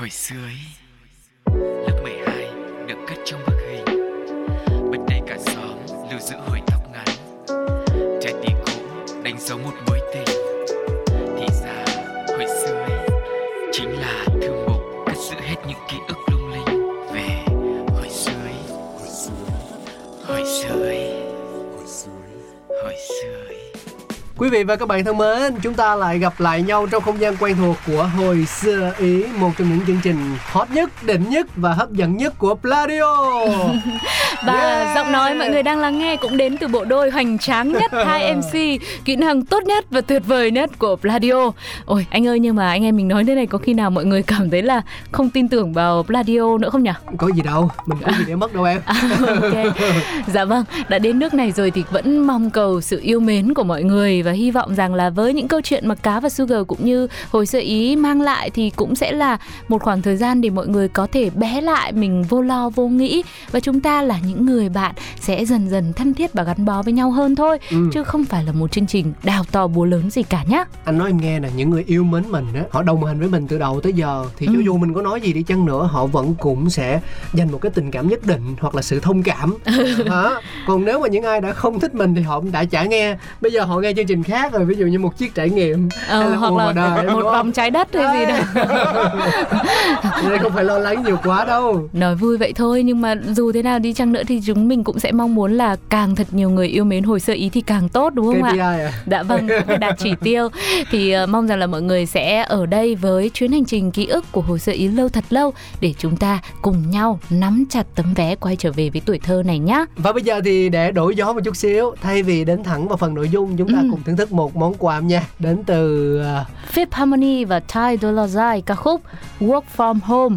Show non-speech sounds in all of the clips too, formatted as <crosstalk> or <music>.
hồi xưa ấy, lớp 12 được cất trong bức hình. Bên đây cả xóm lưu giữ hồi tóc ngắn. Trái tim cũ đánh dấu một mối tình. Quý vị và các bạn thân mến, chúng ta lại gặp lại nhau trong không gian quen thuộc của Hồi xưa Ý, một trong những chương trình hot nhất, đỉnh nhất và hấp dẫn nhất của Pladio. <laughs> Và Yeah. giọng nói mọi người đang lắng nghe cũng đến từ bộ đôi hoành tráng nhất <laughs> hai MC, kỹ năng tốt nhất và tuyệt vời nhất của Pladio. Ôi anh ơi nhưng mà anh em mình nói thế này có khi nào mọi người cảm thấy là không tin tưởng vào Pladio nữa không nhỉ? Có gì đâu, mình có gì để mất đâu em. <laughs> ok dạ vâng đã đến nước này rồi thì vẫn mong cầu sự yêu mến của mọi người và hy vọng rằng là với những câu chuyện mà cá và sugar cũng như hồi sơ ý mang lại thì cũng sẽ là một khoảng thời gian để mọi người có thể bé lại mình vô lo vô nghĩ và chúng ta là những người bạn sẽ dần dần thân thiết và gắn bó với nhau hơn thôi Ừ. chứ không phải là một chương trình đào to búa lớn gì cả nhá Anh nói em nghe nè, những người yêu mến mình á, họ đồng hành với mình từ đầu tới giờ thì cho Ừ. dù mình có nói gì đi chăng nữa, họ vẫn cũng sẽ dành một cái tình cảm nhất định hoặc là sự thông cảm. <laughs> Hả? Còn nếu mà những ai đã không thích mình thì họ cũng đã chả nghe. Bây giờ họ nghe chương trình khác rồi, ví dụ như một chiếc trải nghiệm ờ, hay là hoặc là đời, một vòng trái đất hay gì đó <laughs> Nên không phải lo lắng nhiều quá đâu. nói vui vậy thôi nhưng mà dù thế nào đi chăng nữa thì chúng mình cũng sẽ mong muốn là càng thật nhiều người yêu mến hồi sơ ý thì càng tốt đúng không KPI ạ? à. Dạ vâng, phải <laughs> đạt chỉ tiêu thì ờ, mong rằng là mọi người sẽ ở đây với chuyến hành trình ký ức của hồi sơ ý lâu thật lâu để chúng ta cùng nhau nắm chặt tấm vé quay trở về với tuổi thơ này nhá. Và bây giờ thì để đổi gió một chút xíu Thay vì đến thẳng vào phần nội dung Chúng ta Ừ. cùng thưởng thức một món quà nha Đến từ à, Fifth Harmony và Ty Dolla Sign ca khúc Work From Home.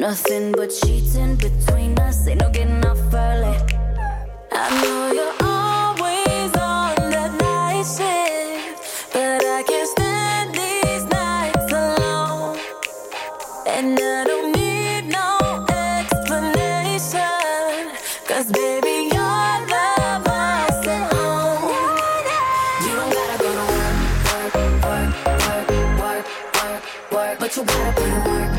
Nothing but sheets in between us. Ain't no getting off early. I know you're always on that night shift, but I can't stand these nights alone. And I don't need no explanation. Cause baby, you're the boss at home. You don't gotta go to work, work, work, work, work, work. But you gotta put work,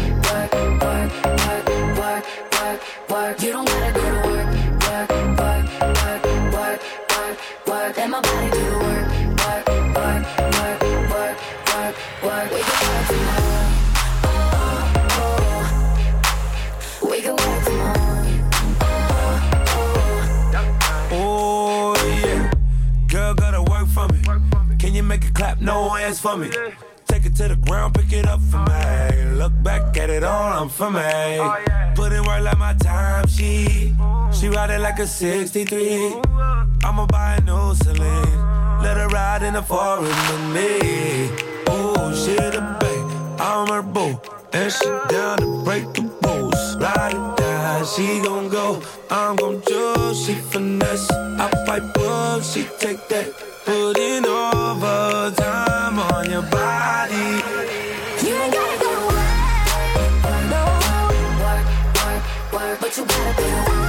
hands for me. Take it to the ground, pick it up for me. Look back at it all, I'm for me. Put in work like my time she She ride it like a 63. I'ma buy a new Celine. Let her ride in the foreign with me. Oh, she the babe, I'm her boo. And she down to break the rules. Ride it down, she gon' go. I'm gon' choose, she finesse. I fight up, she take that. Put in overtime on your body. You ain't gotta go work. Work, work, but you gotta be work,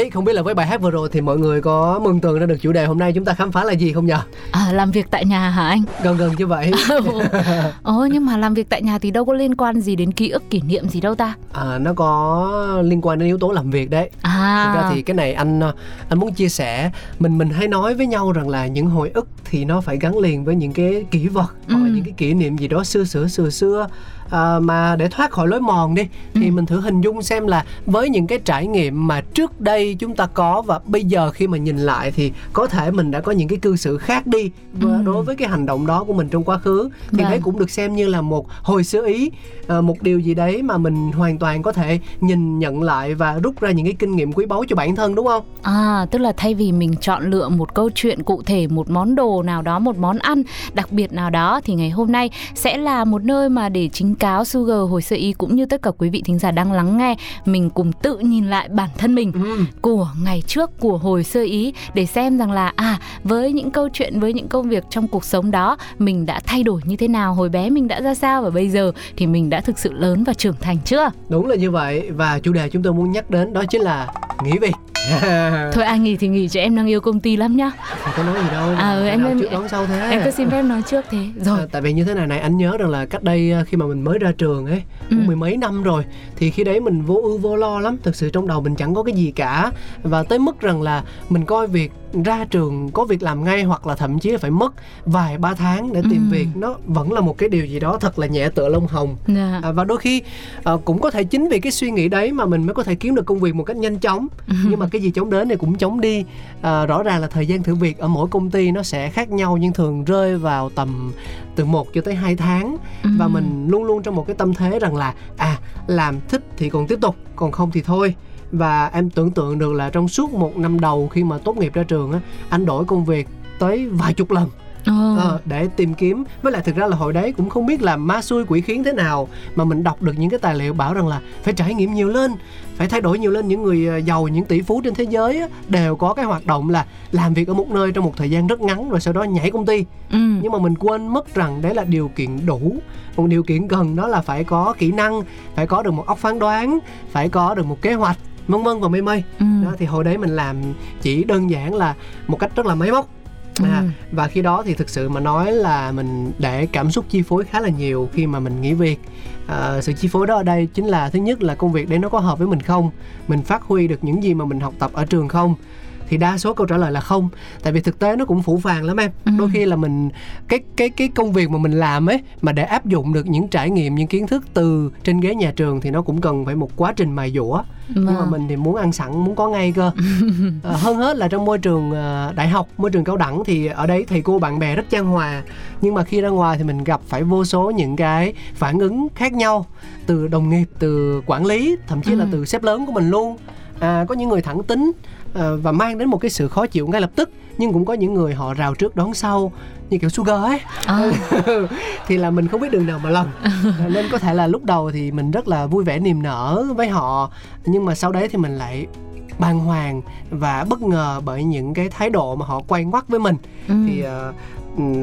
đấy không biết là với bài hát vừa rồi thì mọi người có mường tượng ra được chủ đề hôm nay chúng ta khám phá là gì không nhờ À, làm việc tại nhà hả anh? gần gần như vậy <laughs> Ồ nhưng mà làm việc tại nhà thì đâu có liên quan gì đến ký ức kỷ niệm gì đâu ta? à, nó có liên quan đến yếu tố làm việc đấy À. thực ra thì cái này anh anh muốn chia sẻ mình mình hay nói với nhau rằng là những hồi ức thì nó phải gắn liền với những cái kỷ vật hoặc là Ừ. những cái kỷ niệm gì đó xưa xưa xưa xưa à, mà để thoát khỏi lối mòn đi thì Ừ. mình thử hình dung xem là với những cái trải nghiệm mà trước đây chúng ta có và bây giờ khi mà nhìn lại thì có thể mình đã có những cái cư xử khác đi Ừ. đối với cái hành động đó của mình trong quá khứ thì Vâng. đấy cũng được xem như là một hồi xưa ý à, một điều gì đấy mà mình hoàn toàn có thể nhìn nhận lại và rút ra những cái kinh nghiệm quý báu cho bản thân đúng không À, tức là thay vì mình chọn lựa một câu chuyện cụ thể, một món đồ nào đó, một món ăn đặc biệt nào đó thì ngày hôm nay sẽ là một nơi mà để chính cáo Sugar hồi sơ ý cũng như tất cả quý vị thính giả đang lắng nghe mình cùng tự nhìn lại bản thân mình ừ. của ngày trước của hồi sơ ý để xem rằng là à với những câu chuyện với những công việc trong cuộc sống đó mình đã thay đổi như thế nào hồi bé mình đã ra sao và bây giờ thì mình đã thực sự lớn và trưởng thành chưa? Đúng là như vậy. Và chủ đề chúng tôi muốn nhắc đến đó chính là nghỉ việc <laughs> thôi ai nghỉ thì nghỉ cho em đang yêu công ty lắm nhá. Không có nói gì đâu À, ừ, em- em- trước đón sau thế. em cứ xin phép nói trước thế. Rồi. À, tại vì như thế này này anh nhớ rằng là cách đây à, khi mà mình mới ra trường ấy Ừ. cũng mười mấy năm rồi thì khi đấy mình vô ưu vô lo lắm. Thực sự trong đầu mình chẳng có cái gì cả. Và tới mức rằng là mình coi việc ra trường có việc làm ngay hoặc là thậm chí là phải mất vài ba tháng để tìm Ừ. việc nó vẫn là một cái điều gì đó thật là nhẹ tựa lông hồng dạ. À, và đôi khi à, cũng có thể chính vì cái suy nghĩ đấy mà mình mới có thể kiếm được công việc một cách nhanh chóng <laughs> nhưng mà cái gì chống đến thì cũng chống đi à, rõ ràng là thời gian thử việc ở mỗi công ty nó sẽ khác nhau nhưng thường rơi vào tầm từ 1 cho tới 2 tháng và Ừm. mình luôn luôn trong một cái tâm thế rằng là à làm thích thì còn tiếp tục còn không thì thôi và em tưởng tượng được là trong suốt một năm đầu khi mà tốt nghiệp ra trường á anh đổi công việc tới vài chục lần. Ờ. Ờ, để tìm kiếm. Với lại thực ra là hồi đấy cũng không biết là ma xui quỷ khiến thế nào mà mình đọc được những cái tài liệu bảo rằng là phải trải nghiệm nhiều lên phải thay đổi nhiều lên. Những người ờ, giàu những tỷ phú trên thế giới á, đều có cái hoạt động là làm việc ở một nơi trong một thời gian rất ngắn rồi sau đó nhảy công ty. Ừ. nhưng mà mình quên mất rằng đấy là điều kiện đủ. Một điều kiện cần đó là phải có kỹ năng phải có được một óc phán đoán phải có được một kế hoạch vân vân và mây mây. Ừ. đó thì hồi đấy mình làm chỉ đơn giản là một cách rất là máy móc. À, Ừ. và khi đó thì thực sự mà nói là mình để cảm xúc chi phối khá là nhiều khi mà mình nghỉ việc. À, sự chi phối đó ở đây chính là thứ nhất là công việc đấy nó có hợp với mình không? Mình phát huy được những gì mà mình học tập ở trường không thì đa số câu trả lời là không tại vì thực tế nó cũng phủ phàng lắm em Ừ. đôi khi là mình cái cái cái công việc mà mình làm ấy mà để áp dụng được những trải nghiệm những kiến thức từ trên ghế nhà trường thì nó cũng cần phải một quá trình mài dũa nhưng mà Vâng. mình thì muốn ăn sẵn muốn có ngay cơ à, <laughs> hơn hết là trong môi trường à, đại học môi trường cao đẳng thì ở đấy thầy cô bạn bè rất chan hòa nhưng mà khi ra ngoài thì mình gặp phải vô số những cái phản ứng khác nhau từ đồng nghiệp từ quản lý thậm chí là Ừ. từ sếp lớn của mình luôn à, có những người thẳng tính và mang đến một cái sự khó chịu ngay lập tức nhưng cũng có những người họ rào trước đón sau như kiểu sugar ấy À. <laughs> thì là mình không biết đường nào mà lần À, nên có thể là lúc đầu thì mình rất là vui vẻ niềm nở với họ nhưng mà sau đấy thì mình lại bàng hoàng và bất ngờ bởi những cái thái độ mà họ quay ngoắt với mình Ừ. thì ờ, ừ,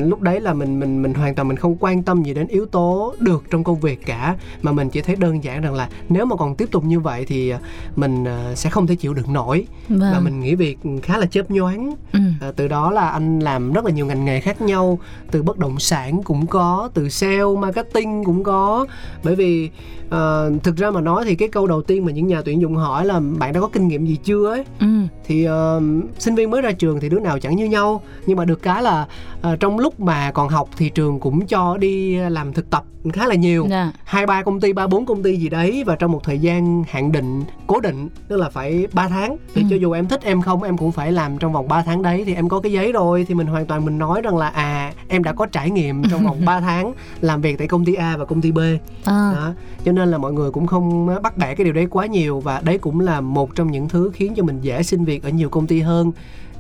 lúc đấy là mình mình mình hoàn toàn mình không quan tâm gì đến yếu tố được trong công việc cả mà mình chỉ thấy đơn giản rằng là nếu mà còn tiếp tục như vậy thì ờ, mình ờ, sẽ không thể chịu đựng nổi và Vâng. mình nghỉ việc khá là chớp nhoáng Ừ. À, từ đó là anh làm rất là nhiều ngành nghề khác nhau từ bất động sản cũng có từ sale marketing cũng có bởi vì ờ, thực ra mà nói thì cái câu đầu tiên mà những nhà tuyển dụng hỏi là bạn đã có kinh nghiệm gì chưa ấy Ừ. thì ờ, sinh viên mới ra trường thì đứa nào chẳng như nhau nhưng mà được cái là ờ, trong lúc mà còn học thì trường cũng cho đi làm thực tập khá là nhiều Dạ. hai ba công ty ba bốn công ty gì đấy và trong một thời gian hạn định cố định tức là phải 3 tháng thì Ừ. cho dù em thích em không em cũng phải làm trong vòng 3 tháng đấy thì em có cái giấy rồi thì mình hoàn toàn mình nói rằng là à em đã có trải nghiệm trong vòng 3 <laughs> tháng làm việc tại công ty A và công ty B À. đó cho nên là mọi người cũng không bắt bẻ cái điều đấy quá nhiều và đấy cũng là một trong những thứ khiến cho mình dễ xin việc ở nhiều công ty hơn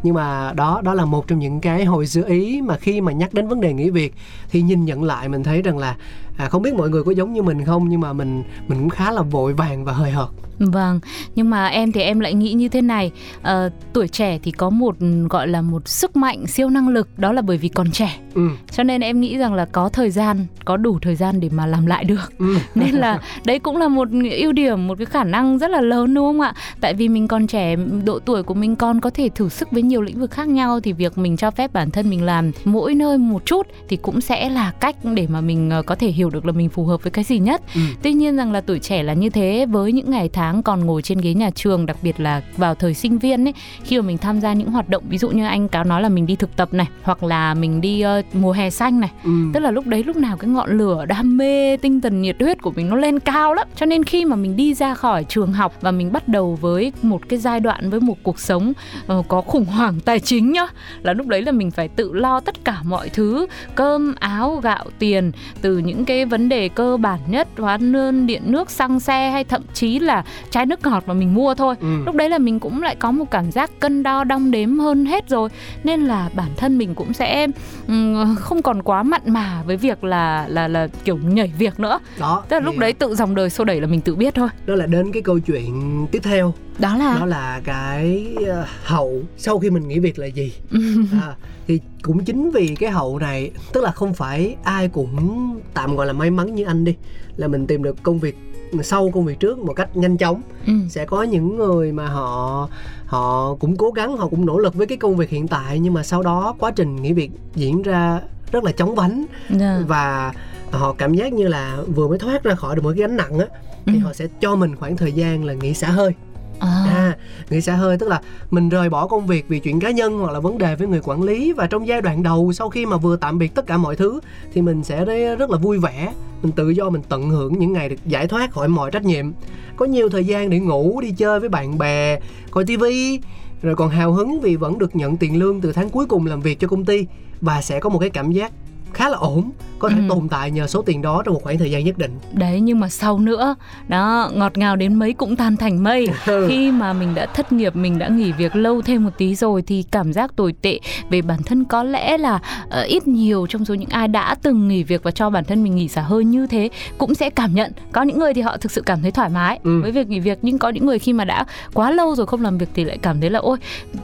nhưng mà đó đó là một trong những cái hồi xưa ý mà khi mà nhắc đến vấn đề nghỉ việc thì nhìn nhận lại mình thấy rằng là à, không biết mọi người có giống như mình không nhưng mà mình mình cũng khá là vội vàng và hời hợt. Vâng, nhưng mà em thì em lại nghĩ như thế này. À, Tuổi trẻ thì có một gọi là một sức mạnh siêu năng lực Đó là bởi vì còn trẻ. Ừ. Cho nên em nghĩ rằng là có thời gian, có đủ thời gian để mà làm lại được. Ừ. <laughs> Nên là <laughs> đấy cũng là một ưu điểm, một cái khả năng rất là lớn đúng không ạ? Tại vì mình còn trẻ, độ tuổi của mình còn có thể thử sức với nhiều lĩnh vực khác nhau Thì việc mình cho phép bản thân mình làm mỗi nơi một chút Thì cũng sẽ là cách để mà mình ờ, có thể hiểu được là mình phù hợp với cái gì nhất Ừ. Tuy nhiên rằng là tuổi trẻ là như thế với những ngày tháng còn ngồi trên ghế nhà trường đặc biệt là vào thời sinh viên ấy khi mà mình tham gia những hoạt động ví dụ như anh cáo nói là mình đi thực tập này hoặc là mình đi ờ, mùa hè xanh này Ừ. tức là lúc đấy lúc nào cái ngọn lửa đam mê tinh thần nhiệt huyết của mình nó lên cao lắm cho nên khi mà mình đi ra khỏi trường học và mình bắt đầu với một cái giai đoạn với một cuộc sống ờ, có khủng hoảng tài chính nhá là lúc đấy là mình phải tự lo tất cả mọi thứ cơm áo gạo tiền từ những cái vấn đề cơ bản nhất hóa đơn điện nước xăng xe hay thậm chí là chai nước ngọt mà mình mua thôi. Ừ. lúc đấy là mình cũng lại có một cảm giác cân đo đong đếm hơn hết rồi. Nên là bản thân mình cũng sẽ ừm, không còn quá mặn mà với việc là là là kiểu nhảy việc nữa. Đó tức là lúc thì đấy tự dòng đời xô đẩy là mình tự biết thôi. đó là đến cái câu chuyện tiếp theo đó là đó là cái ờ, hậu sau khi mình nghỉ việc là gì <laughs> à, thì cũng chính vì cái hậu này tức là không phải ai cũng tạm gọi là may mắn như anh đi là mình tìm được công việc sau công việc trước một cách nhanh chóng ừ. sẽ có những người mà họ họ cũng cố gắng họ cũng nỗ lực với cái công việc hiện tại nhưng mà sau đó quá trình nghỉ việc diễn ra rất là chóng vánh Dạ. và họ cảm giác như là vừa mới thoát ra khỏi được một cái gánh nặng á thì Ừ. họ sẽ cho mình khoảng thời gian là nghỉ xả hơi à. à nghỉ xa hơi, tức là mình rời bỏ công việc vì chuyện cá nhân hoặc là vấn đề với người quản lý và trong giai đoạn đầu sau khi mà vừa tạm biệt tất cả mọi thứ thì mình sẽ rất là vui vẻ. Mình tự do, mình tận hưởng những ngày được giải thoát khỏi mọi trách nhiệm. Có nhiều thời gian để ngủ, đi chơi với bạn bè, coi tivi rồi còn hào hứng vì vẫn được nhận tiền lương từ tháng cuối cùng làm việc cho công ty và sẽ có một cái cảm giác khá là ổn có thể Ừ. tồn tại nhờ số tiền đó trong một khoảng thời gian nhất định đấy nhưng mà sau nữa đó ngọt ngào đến mấy cũng tan thành mây <laughs> Ừ. khi mà mình đã thất nghiệp mình đã nghỉ việc lâu thêm một tí rồi thì cảm giác tồi tệ về bản thân có lẽ là ờ, ít nhiều trong số những ai đã từng nghỉ việc và cho bản thân mình nghỉ xả hơi như thế cũng sẽ cảm nhận có những người thì họ thực sự cảm thấy thoải mái Ừ. với việc nghỉ việc nhưng có những người khi mà đã quá lâu rồi không làm việc thì lại cảm thấy là ôi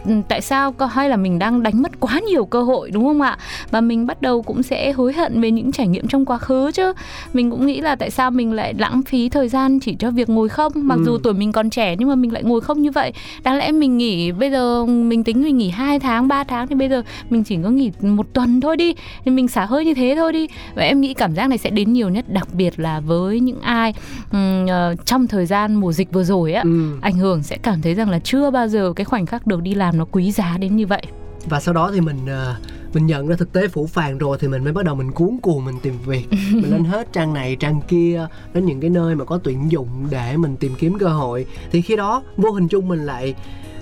ừ, tại sao có hay là mình đang đánh mất quá nhiều cơ hội đúng không ạ và mình bắt đầu cũng sẽ hối hận về những trải nghiệm trong quá khứ chứ. Mình cũng nghĩ là tại sao mình lại lãng phí thời gian chỉ cho việc ngồi không? Mặc Ừ. dù tuổi mình còn trẻ nhưng mà mình lại ngồi không như vậy. Đáng lẽ mình nghỉ bây giờ mình tính mình nghỉ 2 tháng 3 tháng thì bây giờ mình chỉ có nghỉ một tuần thôi đi. Thì mình xả hơi như thế thôi đi. Và em nghĩ cảm giác này sẽ đến nhiều nhất đặc biệt là với những ai ừm, ờ, trong thời gian mùa dịch vừa rồi á. Ừ. ảnh hưởng sẽ cảm thấy rằng là chưa bao giờ cái khoảnh khắc được đi làm nó quý giá đến như vậy và sau đó thì mình ờ, mình nhận ra thực tế phủ phàng rồi thì mình mới bắt đầu mình cuốn cuồng mình tìm việc. <laughs> Mình lên hết trang này trang kia đến những cái nơi mà có tuyển dụng để mình tìm kiếm cơ hội. Thì khi đó vô hình chung mình lại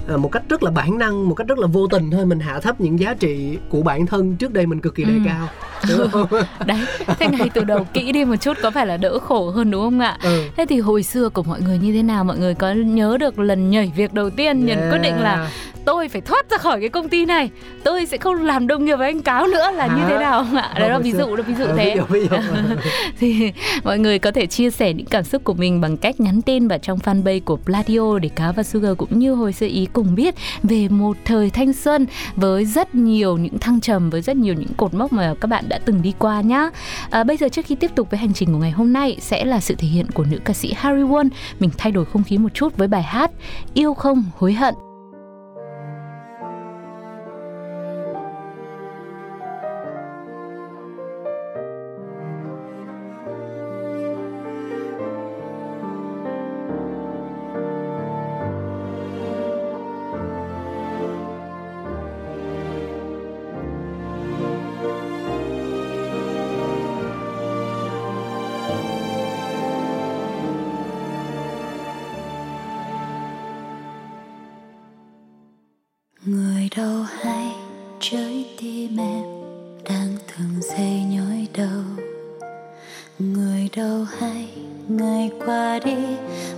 ờ, một cách rất là bản năng một cách rất là vô tình thôi mình hạ thấp những giá trị của bản thân trước đây mình cực kỳ đề Ừ. cao đúng không <laughs> đấy thế ngay từ đầu kỹ đi một chút có phải là đỡ khổ hơn đúng không ạ ừ. thế thì hồi xưa của mọi người như thế nào mọi người có nhớ được lần nhảy việc đầu tiên nhận quyết định là tôi phải thoát ra khỏi cái công ty này tôi sẽ không làm đồng nghiệp với anh cáo nữa là như Hả? thế nào không ạ đấy là ví xưa- dụ đó ví dụ Ờ, thế ví dụ, ví dụ. <laughs> thì mọi người có thể chia sẻ những cảm xúc của mình bằng cách nhắn tin vào trong fanpage của Pladio để Cá và Sugar cũng như hồi sơ ý cùng biết về một thời thanh xuân với rất nhiều những thăng trầm với rất nhiều những cột mốc mà các bạn đã từng đi qua nhá. À, bây giờ trước khi tiếp tục với hành trình của ngày hôm nay sẽ là sự thể hiện của nữ ca sĩ Harry Won. Mình thay đổi không khí một chút với bài hát Yêu không hối hận. Từng giây nhói đầu. Người đâu hay ngày qua đi,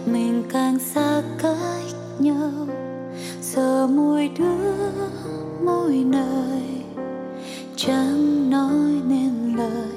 mình càng xa cách nhau. Giờ mỗi đứa mỗi nơi chẳng nói nên lời.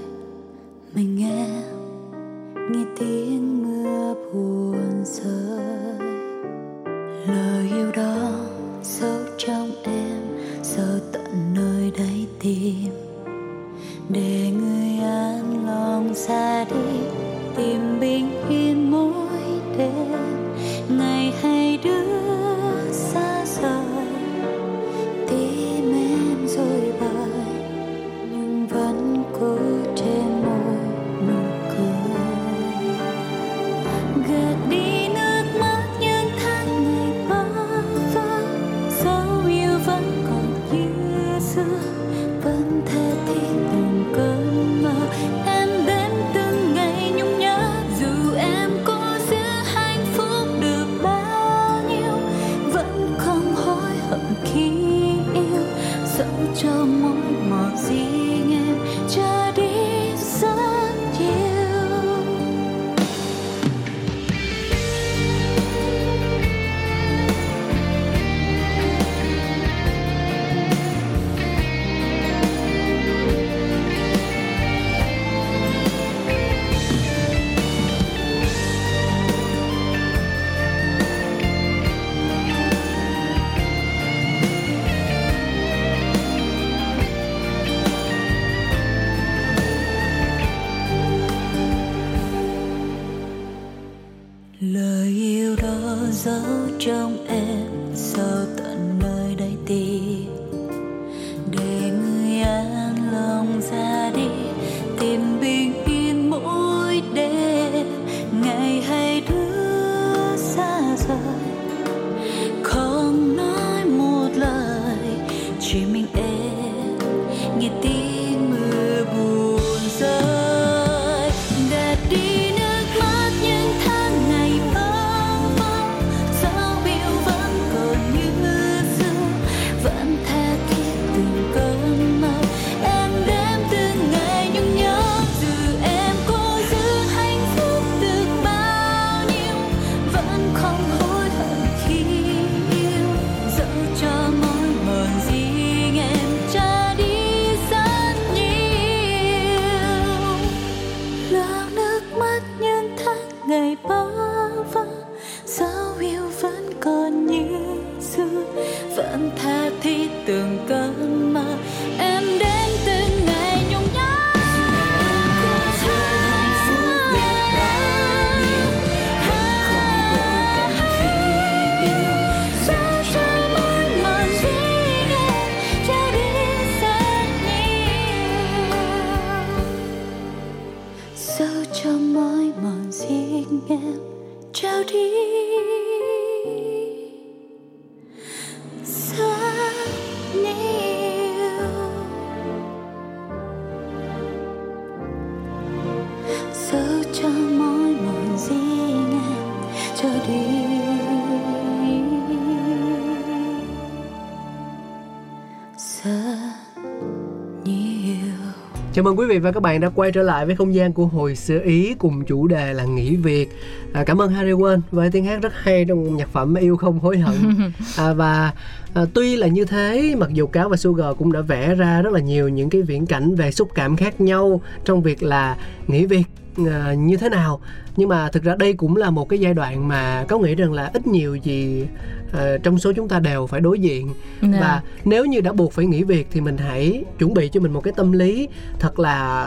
Chào mừng quý vị và các bạn đã quay trở lại với không gian của hồi xưa Ý cùng chủ đề là nghỉ việc. À, cảm ơn Harry Won với tiếng hát rất hay trong nhạc phẩm Yêu không hối hận. <laughs> À, và à, tuy là như thế, mặc dù Cáo và Sugar cũng đã vẽ ra rất là nhiều những cái viễn cảnh về xúc cảm khác nhau trong việc là nghỉ việc à, như thế nào. Nhưng mà thực ra đây cũng là một cái giai đoạn mà có nghĩ rằng là ít nhiều gì à, trong số chúng ta đều phải đối diện. Dạ. và nếu như đã buộc phải nghỉ việc thì mình hãy chuẩn bị cho mình một cái tâm lý thật là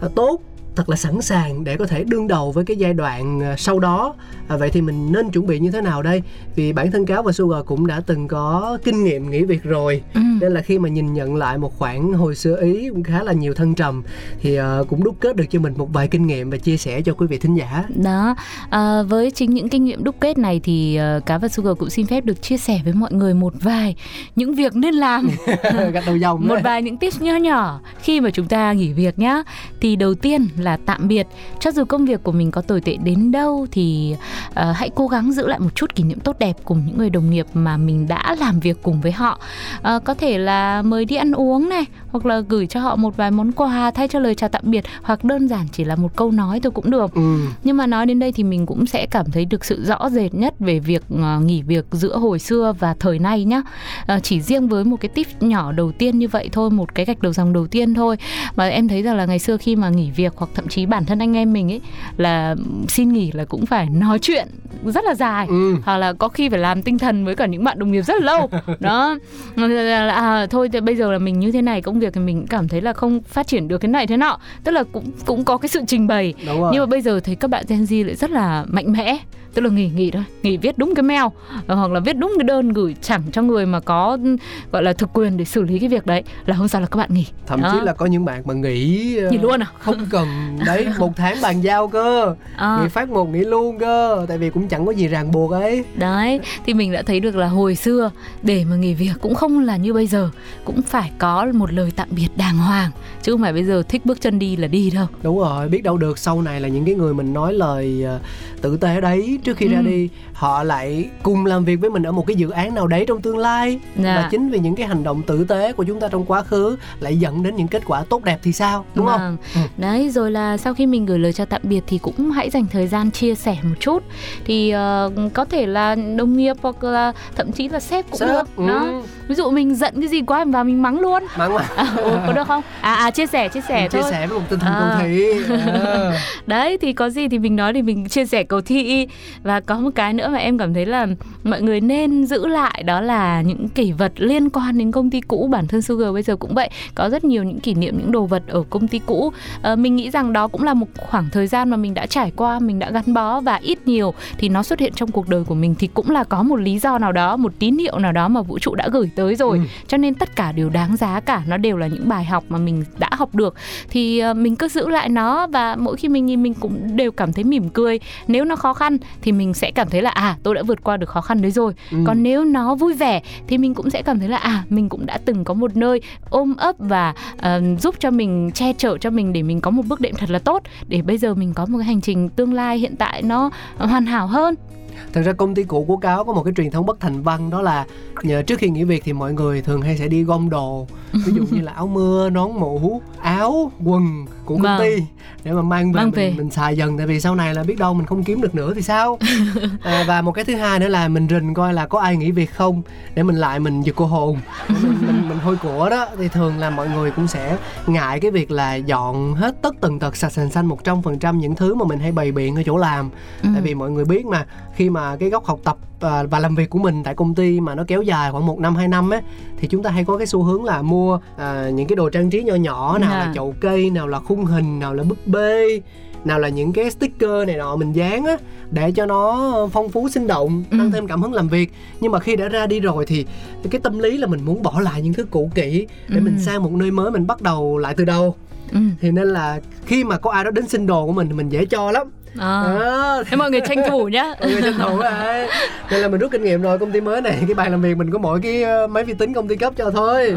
à, tốt thật là sẵn sàng để có thể đương đầu với cái giai đoạn à, sau đó. À, vậy thì mình nên chuẩn bị như thế nào đây? Vì bản thân cáo và sugar cũng đã từng có kinh nghiệm nghỉ việc rồi. Ừ. nên là khi mà nhìn nhận lại một khoảng hồi xưa ý cũng khá là nhiều thăng trầm thì à, cũng đúc kết được cho mình một vài kinh nghiệm và chia sẻ cho quý vị thính giả. Đó, à, với chính những kinh nghiệm đúc kết này thì uh, Cá và Sugar cũng xin phép được chia sẻ với mọi người một vài những việc nên làm. <laughs> Đầu dòng một đấy. vài những tips nho nhỏ. Khi mà chúng ta nghỉ việc nhá thì đầu tiên là tạm biệt. Cho dù công việc của mình có tồi tệ đến đâu thì uh, hãy cố gắng giữ lại một chút kỷ niệm tốt đẹp cùng những người đồng nghiệp mà mình đã làm việc cùng với họ. Uh, có thể là mời đi ăn uống này hoặc là gửi cho họ một vài món quà thay cho lời chào tạm biệt hoặc đơn giản chỉ là một câu nói thôi cũng được. Ừ. nhưng mà nói đến đây thì mình cũng sẽ cảm thấy được sự rõ rệt nhất về việc ờ, nghỉ việc giữa hồi xưa và thời nay nhá. Ờ, chỉ riêng với một cái tip nhỏ đầu tiên như vậy thôi một cái gạch đầu dòng đầu tiên thôi. Mà em thấy rằng là ngày xưa khi mà nghỉ việc hoặc thậm chí bản thân anh em mình ấy là xin nghỉ là cũng phải nói chuyện rất là dài. Ừ. hoặc là có khi phải làm tinh thần với cả những bạn đồng nghiệp rất là lâu. <laughs> Đó. À, thôi thì bây giờ là mình như thế này công việc thì mình cảm thấy là không phát triển được cái này thế nọ. Tức là cũng cũng có cái sự trình bày. Nhưng mà bây giờ thấy các bạn Gen Z lại rất là mạnh mẽ. Tức là nghỉ nghỉ thôi. Nghỉ viết đúng cái mail. Ờ, hoặc là viết đúng cái đơn gửi chẳng cho người mà có gọi là thực quyền để xử lý cái việc đấy là hôm sau là các bạn nghỉ. Thậm Đó. chí là có những bạn mà nghỉ ờ, nghỉ luôn à? không cần <laughs> đấy một tháng bàn giao cơ. À, nghỉ phát một nghỉ luôn cơ. Tại vì cũng chẳng có gì ràng buộc ấy. Đấy thì mình đã thấy được là hồi xưa để mà nghỉ việc cũng không là như bây giờ. Cũng phải có một lời tạm biệt đàng hoàng. Chứ không phải bây giờ thích bước chân đi là đi đâu. Đúng rồi biết đâu được sau này là những cái người mình nói lời ờ, tử tế đấy trước khi ra Ừ. đi họ lại cùng làm việc với mình ở một cái dự án nào đấy trong tương lai. Dạ. và chính vì những cái hành động tử tế của chúng ta trong quá khứ lại dẫn đến những kết quả tốt đẹp thì sao? Đúng không? Vâng. Ừ. Đấy rồi là sau khi mình gửi lời chào tạm biệt thì cũng hãy dành thời gian chia sẻ một chút thì ờ, có thể là đồng nghiệp hoặc là thậm chí là sếp cũng Sếp, được. ừ. Đó. Ví dụ mình giận cái gì quá mình vào mình mắng luôn. mắng mà À, ừ, có được không? À à chia sẻ chia sẻ chia thôi. sẻ với một tinh thần À. cầu thị. <laughs> Đấy thì có gì thì mình nói thì mình chia sẻ cầu thi và có một cái nữa mà em cảm thấy là mọi người nên giữ lại đó là những kỷ vật liên quan đến công ty cũ bản thân Sugar bây giờ cũng vậy có rất nhiều những kỷ niệm những đồ vật ở công ty cũ Ờ, mình nghĩ rằng đó cũng là một khoảng thời gian mà mình đã trải qua mình đã gắn bó và ít nhiều thì nó xuất hiện trong cuộc đời của mình thì cũng là có một lý do nào đó một tín hiệu nào đó mà vũ trụ đã gửi tới rồi. Ừ. cho nên tất cả đều đáng giá cả nó đều là những bài học mà mình đã học được. Thì ờ, mình cứ giữ lại nó và mỗi khi mình nhìn mình cũng đều cảm thấy mỉm cười. Nếu nó khó khăn thì mình sẽ cảm thấy là à tôi đã vượt qua được khó khăn đấy rồi. Ừ. còn nếu nó vui vẻ thì mình cũng sẽ cảm thấy là à mình cũng đã từng có một nơi ôm ấp và ờ, giúp cho mình che chở cho mình để mình có một bước đệm thật là tốt. Để bây giờ mình có một cái hành trình tương lai hiện tại nó hoàn hảo hơn Thật ra công ty cũ của Cáo có một cái truyền thống bất thành văn đó là nhờ trước khi nghỉ việc thì mọi người thường hay sẽ đi gom đồ ví dụ như là áo mưa, nón mũ, áo, quần của công Vâng. ty để mà mang về, Mang mình, về. mình xài dần tại vì sau này là biết đâu mình không kiếm được nữa thì sao <laughs> à, và một cái thứ hai nữa là mình rình coi là có ai nghỉ việc không để mình lại mình giật cô hồn mình, mình, mình hôi của đó thì thường là mọi người cũng sẽ ngại cái việc là dọn hết tất tần tật sạch sành xanh một trăm phần trăm những thứ mà mình hay bày biện ở chỗ làm Ừ. tại vì mọi người biết mà khi mà cái góc học tập à, và làm việc của mình tại công ty mà nó kéo dài khoảng một năm hai năm á thì chúng ta hay có cái xu hướng là mua à, những cái đồ trang trí nhỏ nhỏ nào là Dạ. chậu cây nào là khung hình nào là búp bê nào là những cái sticker này nọ mình dán á để cho nó phong phú sinh động tăng Ừ. thêm cảm hứng làm việc nhưng mà khi đã ra đi rồi thì cái tâm lý là mình muốn bỏ lại những thứ cũ kỹ để mình Ừ. sang một nơi mới mình bắt đầu lại từ đầu ừ. thì nên là khi mà có ai đó đến xin đồ của mình thì mình dễ cho lắm à. Đó, thế mọi người tranh thủ nhá. <laughs> Mọi người tranh thủ <laughs> đấy. Nên là mình rút kinh nghiệm rồi công ty mới này cái bàn làm việc mình có mỗi cái ờ, máy vi tính công ty cấp cho thôi. <laughs>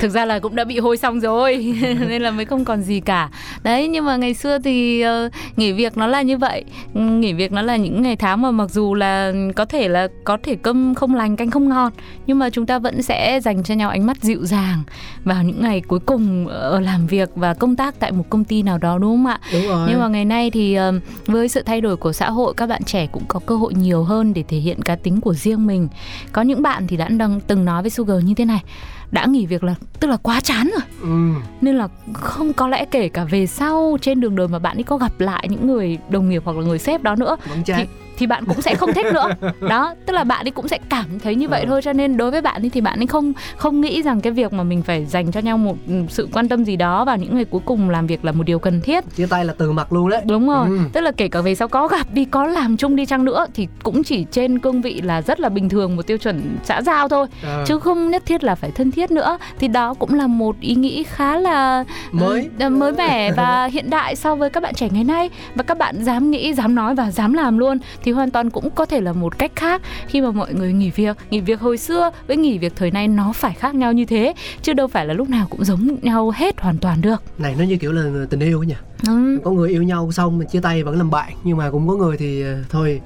Thực ra là cũng đã bị hôi xong rồi nên là mới không còn gì cả. Đấy nhưng mà ngày xưa thì ờ, nghỉ việc nó là như vậy. Ừ, nghỉ việc nó là những ngày tháng mà mặc dù là có thể là có thể cơm không lành canh không ngon nhưng mà chúng ta vẫn sẽ dành cho nhau ánh mắt dịu dàng vào những ngày cuối cùng ở làm việc và công tác tại một công ty nào đó đúng không ạ? Đúng rồi. Nhưng mà ngày nay thì ờm, với sự thay đổi của xã hội các bạn trẻ cũng có cơ hội nhiều hơn để thể hiện cá tính của riêng mình. Có những bạn thì đã đang từng nói với Sugar như thế này đã nghỉ việc là tức là quá chán rồi. Ừ. nên là không có lẽ kể cả về sau trên đường đời mà bạn ấy có gặp lại những người đồng nghiệp hoặc là người sếp đó nữa chán thì bạn cũng sẽ không thích nữa. Đó tức là bạn ấy cũng sẽ cảm thấy như vậy Ờ. thôi cho nên đối với bạn ấy thì bạn ấy không không nghĩ rằng cái việc mà mình phải dành cho nhau một ừ, sự quan tâm gì đó vào những ngày cuối cùng làm việc là một điều cần thiết. Chia tay là từ mặt luôn đấy. Đúng rồi Ừ. tức là kể cả về sau có gặp đi có làm chung đi chăng nữa thì cũng chỉ trên cương vị là rất là bình thường một tiêu chuẩn xã giao thôi. Ờ, chứ không nhất thiết là phải thân thiết nữa. Thì đó cũng là một ý nghĩ khá là mới. ừ, mới mẻ và <laughs> hiện đại so với các bạn trẻ ngày nay. Và các bạn dám nghĩ dám nói và dám làm luôn. Thì thì hoàn toàn cũng có thể là một cách khác. Khi mà mọi người nghỉ việc nghỉ việc hồi xưa với nghỉ việc thời nay nó phải khác nhau như thế, chứ đâu phải là lúc nào cũng giống nhau hết hoàn toàn được. Này, nó như kiểu là tình yêu ấy nhỉ? Ừ. có người yêu nhau xong mình chia tay vẫn làm bạn nhưng mà cũng có người thì ờ, thôi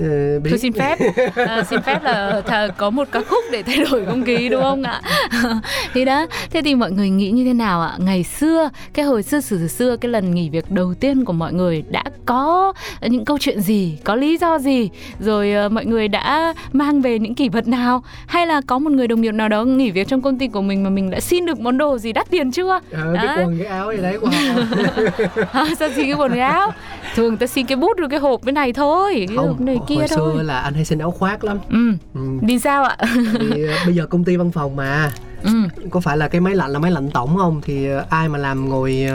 ờ, biết Tôi xin phép à, <laughs> xin phép là thà có một ca khúc để thay đổi không khí đúng không ạ? <laughs> thì đó, thế thì mọi người nghĩ như thế nào ạ? Ngày xưa, cái hồi xưa xưa xưa cái lần nghỉ việc đầu tiên của mọi người đã có những câu chuyện gì, có lý do gì, rồi uh, mọi người đã mang về những kỷ vật nào, hay là có một người đồng nghiệp nào đó nghỉ việc trong công ty của mình mà mình đã xin được món đồ gì đắt tiền chưa? ờ, cái quần cái áo gì đấy của <laughs> <laughs> à, sao xin cái quần áo? Thường ta xin cái bút rồi cái hộp cái này thôi, cái hộp không này kia hồi thôi. xưa là anh hay xin áo khoác lắm Ừ, ừ. đi sao ạ? thì ờ, bây giờ công ty văn phòng mà ừ. có phải là cái máy lạnh là máy lạnh tổng không thì ờ, ai mà làm ngồi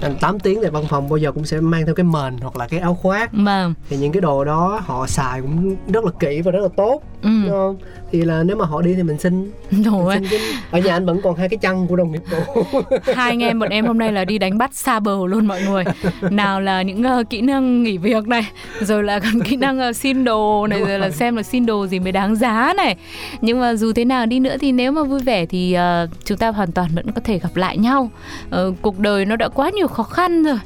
ờ, 8 tiếng tại văn phòng bao giờ cũng sẽ mang theo cái mền hoặc là cái áo khoác Mà thì những cái đồ đó họ xài cũng rất là kỹ và rất là tốt ừ. đúng không? Thì là nếu mà họ đi thì mình xin, <laughs> Đồ mình xin cái... ở nhà anh vẫn còn hai cái chăn của đồng nghiệp cũ. <laughs> Hai anh em bọn em hôm nay là đi đánh bắt xa bờ luôn mọi người. Nào là những uh, kỹ năng nghỉ việc này rồi là còn kỹ năng uh, xin đồ này Đúng rồi là rồi. xem là xin đồ gì mới đáng giá này. Nhưng mà dù thế nào đi nữa thì nếu mà vui vẻ thì uh, chúng ta hoàn toàn vẫn có thể gặp lại nhau. Ờ, cuộc đời nó đã quá nhiều khó khăn rồi.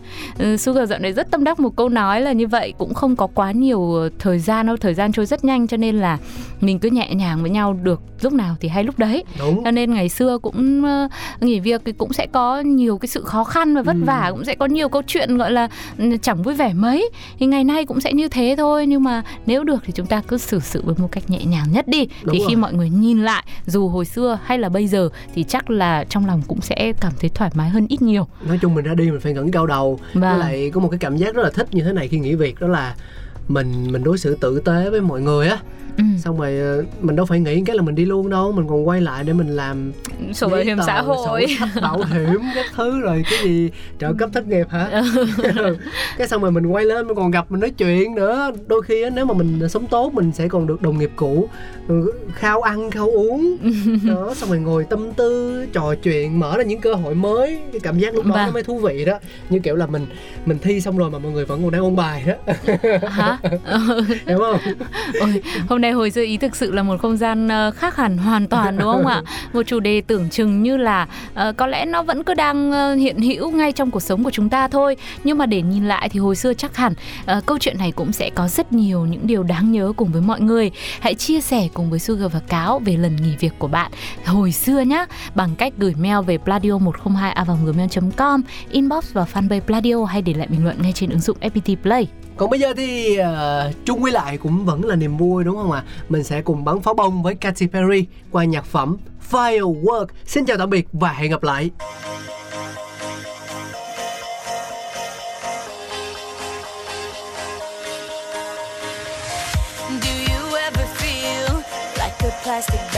Uh, Sugar dạo này rất tâm đắc một câu nói là như vậy cũng không có quá nhiều thời gian đâu. Thời gian trôi rất nhanh cho nên là mình cứ nhẹ nhàng với nhau được lúc nào thì hay lúc đấy. Đúng. Cho nên ngày xưa cũng ờ, nghỉ việc thì cũng sẽ có nhiều cái sự khó khăn và vất Ừ. vả cũng sẽ có nhiều câu chuyện gọi là ừ, chẳng vui vẻ mấy. Thì ngày nay cũng sẽ như thế thôi nhưng mà nếu được thì chúng ta cứ xử sự với một cách nhẹ nhàng nhất đi. Đúng thì rồi. khi mọi người nhìn lại dù hồi xưa hay là bây giờ thì chắc là trong lòng cũng sẽ cảm thấy thoải mái hơn ít nhiều. Nói chung mình ra đi mình phải ngẩng cao đầu. Với và lại có một cái cảm giác rất là thích như thế này khi nghỉ việc đó là mình mình đối xử tử tế với mọi người á. Ừ, xong rồi ờ, mình đâu phải nghĩ cái là mình đi luôn đâu mình còn quay lại để mình làm sổ bảo hiểm xã hội. sổ bảo hiểm các thứ rồi cái gì trợ cấp thất nghiệp hả? <laughs> Cái xong rồi mình quay lên mình còn gặp mình nói chuyện nữa. Đôi khi á nếu mà mình sống tốt mình sẽ còn được đồng nghiệp cũ ừ, khao ăn khao uống. <laughs> Đó xong rồi ngồi tâm tư trò chuyện mở ra những cơ hội mới. Cái cảm giác lúc đó Vâng. nó mới thú vị đó. Như kiểu là mình mình thi xong rồi mà mọi người vẫn còn đang ôn bài đó. Hả <laughs> Đúng không Ôi, hôm nay hồi dư ý thực sự là một không gian ờ, khác hẳn hoàn toàn đúng không ạ? Một chủ đề tưởng chừng như là uh, có lẽ nó vẫn cứ đang ờ, hiện hữu ngay trong cuộc sống của chúng ta thôi. Nhưng mà để nhìn lại thì hồi xưa chắc hẳn uh, câu chuyện này cũng sẽ có rất nhiều những điều đáng nhớ cùng với mọi người. Hãy chia sẻ cùng với Sugar và Cáo về lần nghỉ việc của bạn hồi xưa nhá bằng cách gửi mail về pladio 102 gmail com inbox vào fanpage Pladio hay để lại bình luận ngay trên ứng dụng FPT Play. Còn bây giờ thì ờ, uh, chung quy lại cũng vẫn là niềm vui đúng không ạ? Mình sẽ cùng bắn pháo bông với Katy Perry qua nhạc phẩm Firework. Xin chào tạm biệt và hẹn gặp lại. Do you ever feel like a plastic